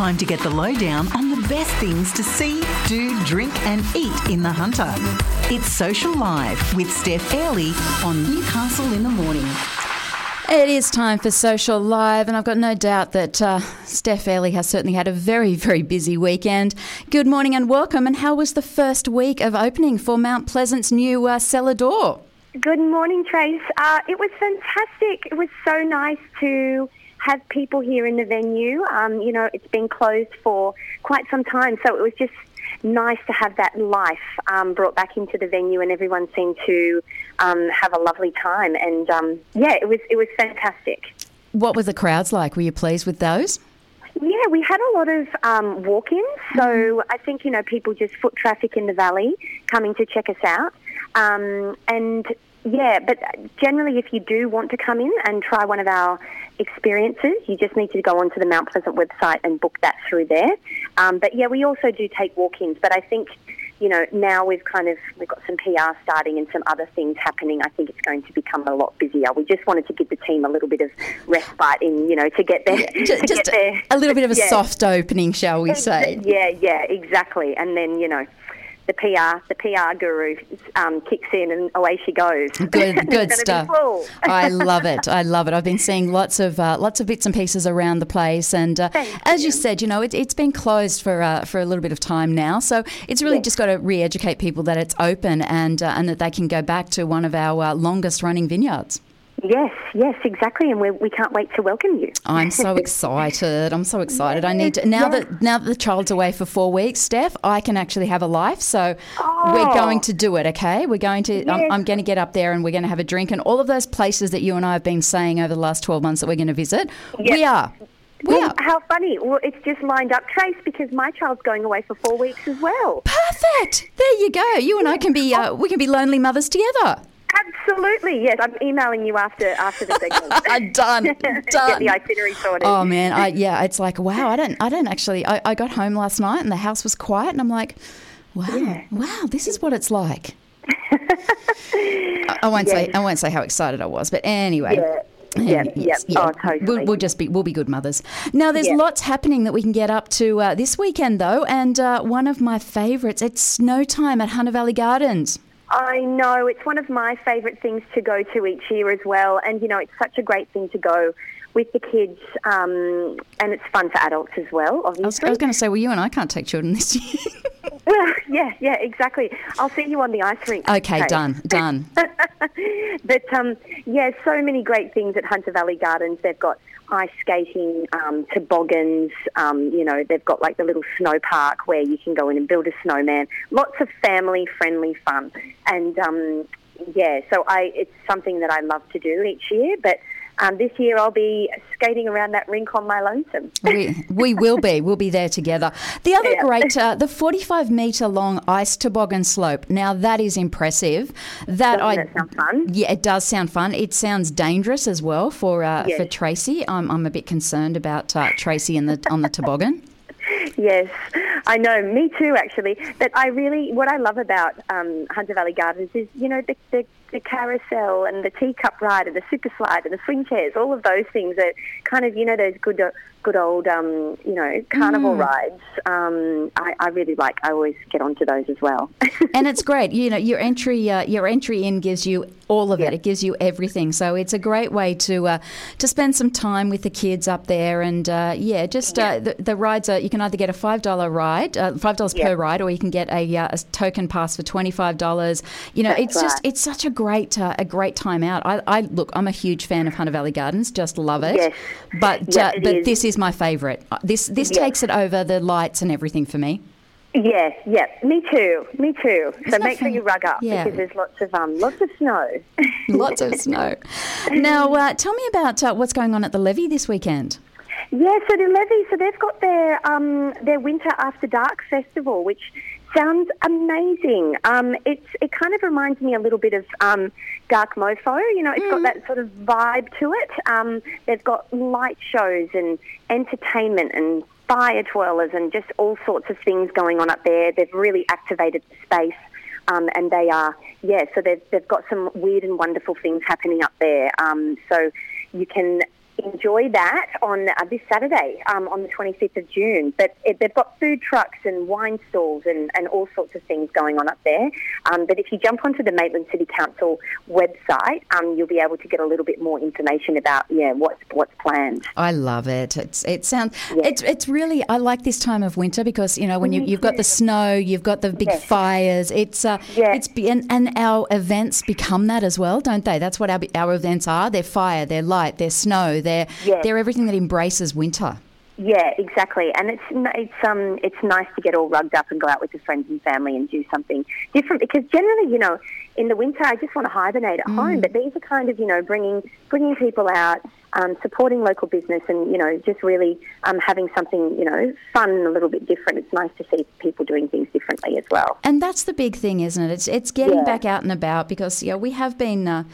time to get the lowdown on the best things to see, do, drink, and eat in the Hunter. It's Social Live with Steph Airley on Newcastle in the Morning. It is time for Social Live, and I've got no doubt that uh, Steph Airley has certainly had a very, very busy weekend. Good morning and welcome. And how was the first week of opening for Mount Pleasant's new uh, cellar door? Good morning, Trace. Uh, it was fantastic. It was so nice to have people here in the venue. Um, you know, it's been closed for quite some time, so it was just nice to have that life um, brought back into the venue, and everyone seemed to um, have a lovely time. And um, yeah, it was it was fantastic. What were the crowds like? Were you pleased with those? Yeah, we had a lot of um, walk-ins. So I think you know people just foot traffic in the valley coming to check us out, um, and yeah, but generally, if you do want to come in and try one of our experiences, you just need to go onto the Mount Pleasant website and book that through there. Um, but yeah, we also do take walk-ins. But I think, you know, now we've kind of we've got some PR starting and some other things happening. I think it's going to become a lot busier. We just wanted to give the team a little bit of respite in, you know, to get there. Yeah, just, just get there. a little bit of a Yeah. soft opening, shall we say? Yeah, yeah, exactly. And then you know, the PR, the PR guru um, kicks in, and away she goes. Good, good stuff. I love it. I love it. I've been seeing lots of uh, lots of bits and pieces around the place, and uh, as you you. said, you know, it, it's been closed for uh, for a little bit of time now. So it's really Yes. just got to re-educate people that it's open and uh, and that they can go back to one of our uh, longest running vineyards. Yes, yes, exactly, and we we can't wait to welcome you. I'm so excited. I'm so excited. I need to, now Yes. that now that the child's away for four weeks, Steph, I can actually have a life. So Oh. we're going to do it. Okay, we're going to. I'm, I'm going to get up there and we're going to have a drink and all of those places that you and I have been saying over the last 12 months that we're going to visit. Yep. We are. We Well, are. how funny! Well, it's just lined up, Trace, because my child's going away for four weeks as well. Perfect. There you go. You and I can be uh, we can be lonely mothers together. Absolutely, yes. I'm emailing you after after the segment. I'm done. Get the itinerary sorted. Oh man, I yeah, it's like wow. I don't, I don't actually. I, I got home last night and the house was quiet, and I'm like, wow, wow, this is what it's like. I, I won't say, I won't say how excited I was, but anyway. Yeah. Yeah, Yes, yeah. Oh, totally. We'll, we'll just be we'll be good mothers. Now, there's Yeah. lots happening that we can get up to uh, this weekend, though, and uh, one of my favourites. It's snow time at Hunter Valley Gardens. I know it's one of my favourite things to go to each year as well, and you know it's such a great thing to go with the kids, um, and it's fun for adults as well. I was, I was going to say, well, you and I can't take children this year. well, yeah, yeah, exactly. I'll see you on the ice rink. okay, done, done. but um, yeah, so many great things at Hunter Valley Gardens. They've got ice skating, um, toboggans. Um, you know, they've got like the little snow park where you can go in and build a snowman. Lots of family-friendly fun, and um, yeah, so I it's something that I love to do each year. But um, this year I'll be skating around that rink on my lonesome. we, we will be. We'll be there together. The other Yeah. great, uh, the 45 metre long ice toboggan slope. Now, that is impressive. That Doesn't I. that sound fun? Yeah, it does sound fun. It sounds dangerous as well for uh, Yes. for Tracy. I'm, I'm a bit concerned about uh, Tracy in the on the toboggan. Yes, I know. Me too, actually. But I really, what I love about um, Hunter Valley Gardens is, you know, the, the, the carousel and the teacup ride and the super slide and the swing chairs. All of those things are kind of, you know, those good, good old, um, you know, carnival rides. Um, I, I really like. I always get onto those as well. and it's great. You know, your entry uh, your entry in gives you all of it. It gives you everything. So it's a great way to uh, to spend some time with the kids up there. And uh, yeah, just Uh, the, the rides are you can either get a five dollar ride, uh, five dollars Yeah. per ride, or you can get a, uh, a token pass for twenty five dollars. You know, That's it's just it's such a great uh, a great time out. I, I look, I'm a huge fan of Hunter Valley Gardens. Just love it. Yes. But uh, it but is. this is my favourite. Uh, This this takes it over the lights and everything for me. yeah, yeah. Me too. Me too. So make sure you rug up Yeah. because there's lots of um, lots of snow. Lots of snow. Now, uh, tell me about uh, what's going on at the levee this weekend. Yeah, so the levee, so they've got their um, their Winter After Dark festival, which sounds amazing. Um, it's it kind of reminds me a little bit of um, Dark Mofo. You know, it's got that sort of vibe to it. Um, they've got light shows and entertainment and fire twirlers and just all sorts of things going on up there. They've really activated the space. Um, and they are, yeah, so they've, they've got some weird and wonderful things happening up there. Um, so you can enjoy that on uh, this Saturday, um, on the 25th of June. But it, they've got food trucks and wine stalls and, and all sorts of things going on up there. Um, but if you jump onto the Maitland City Council website, um, you'll be able to get a little bit more information about yeah what's what's planned. I love it. It's it sounds yeah. it's it's really I like this time of winter because you know when you, you've got the snow, you've got the big yes. fires. It's uh, yeah. it's and, and our events become that as well, don't they? That's what our our events are. They're fire, they're light, they're snow, they're yes. they're everything that embraces winter. Yeah, exactly. And it's it's um it's nice to get all rugged up and go out with your friends and family and do something different because generally, you know, in the winter I just want to hibernate at mm. home. But these are kind of you know bringing bringing people out, um, supporting local business, and you know just really um, having something you know fun and a little bit different. It's nice to see people doing things differently as well. And that's the big thing, isn't it? It's it's getting yeah. back out and about because yeah, we have been. Uh,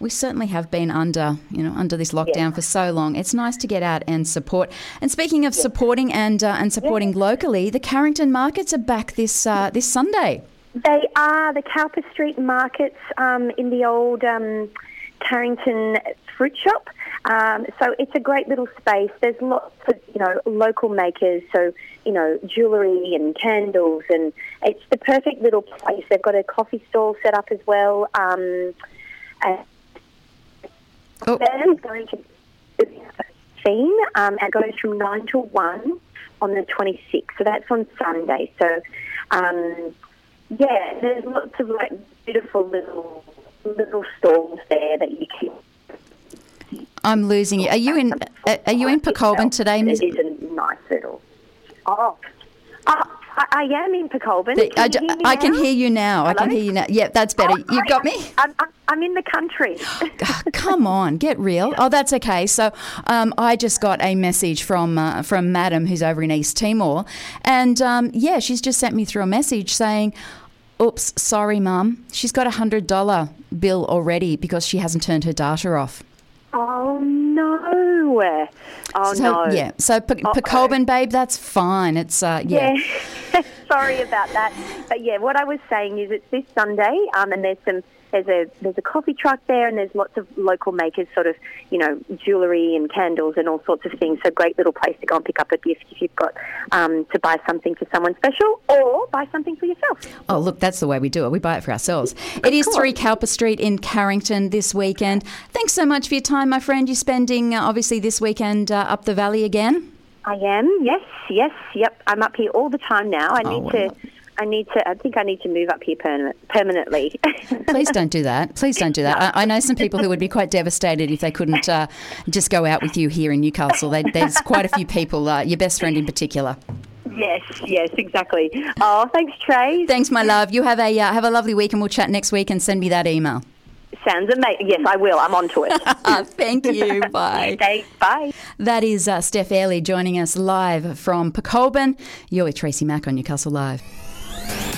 we certainly have been under, you know, under this lockdown yeah. for so long. It's nice to get out and support. And speaking of yeah. supporting and uh, and supporting locally, the Carrington markets are back this uh, this Sunday. They are the Cowper Street markets um, in the old um, Carrington fruit shop. Um, so it's a great little space. There's lots of you know local makers, so you know jewellery and candles, and it's the perfect little place. They've got a coffee stall set up as well. Um, and Oh. Is going to scene um, and goes from 9 to 1 on the 26th. So that's on Sunday. So, um, yeah, there's lots of like beautiful little little stalls there that you can. I'm losing you. Are you in? Are you in Port today, Miss? It is a nice little. Oh, oh I, I am in Port Can I, I can hear you now. Hello? I can hear you now. Yeah, that's better. Oh, you got me? I'm, I'm, I'm in the country. oh, come on, get real. Oh, that's okay. So um, I just got a message from uh, from Madam who's over in East Timor, and um, yeah, she's just sent me through a message saying. Oops, sorry, Mum. She's got a hundred dollar bill already because she hasn't turned her data off. Oh no! Oh so, no! Yeah. So P- babe, that's fine. It's uh, yeah. yeah. Sorry about that, but yeah, what I was saying is it's this Sunday, um, and there's some there's a there's a coffee truck there, and there's lots of local makers, sort of you know jewellery and candles and all sorts of things. So great little place to go and pick up a gift if you've got um, to buy something for someone special or buy something for yourself. Oh look, that's the way we do it. We buy it for ourselves. It is three Cowper Street in Carrington this weekend. Thanks so much for your time, my friend. You're spending uh, obviously this weekend uh, up the valley again. I am. Yes, yes, yep. I'm up here all the time now. I oh, need to I need to. I think I need to move up here permanent, permanently. Please don't do that. Please don't do that. I, I, know some people who would be quite devastated if they couldn't uh, just go out with you here in Newcastle. They, there's quite a few people. Uh, your best friend in particular. Yes, yes, exactly. Oh, thanks, Trey. Thanks, my love. You have a uh, have a lovely week, and we'll chat next week. And send me that email. Sounds amazing. Yes, I will. I'm on to it. Thank you. Bye. Okay, bye. That is uh, Steph Airley joining us live from Pokolbin. You're with Tracy Mack on Newcastle Live.